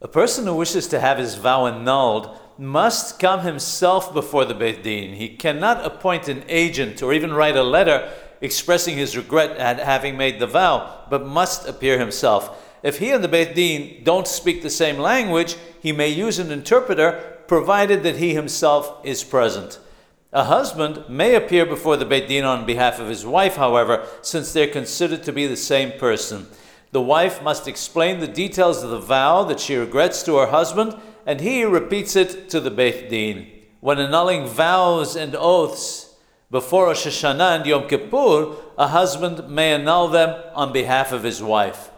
A person who wishes to have his vow annulled must come himself before the Beit Din. He cannot appoint an agent or even write a letter expressing his regret at having made the vow, but must appear himself. If he and the Beit Din don't speak the same language, he may use an interpreter provided that he himself is present. A husband may appear before the Beit Din on behalf of his wife, however, since they're considered to be the same person. The wife must explain the details of the vow that she regrets to her husband, and he repeats it to the Beit Din. When annulling vows and oaths before Rosh Hashanah and Yom Kippur, a husband may annul them on behalf of his wife.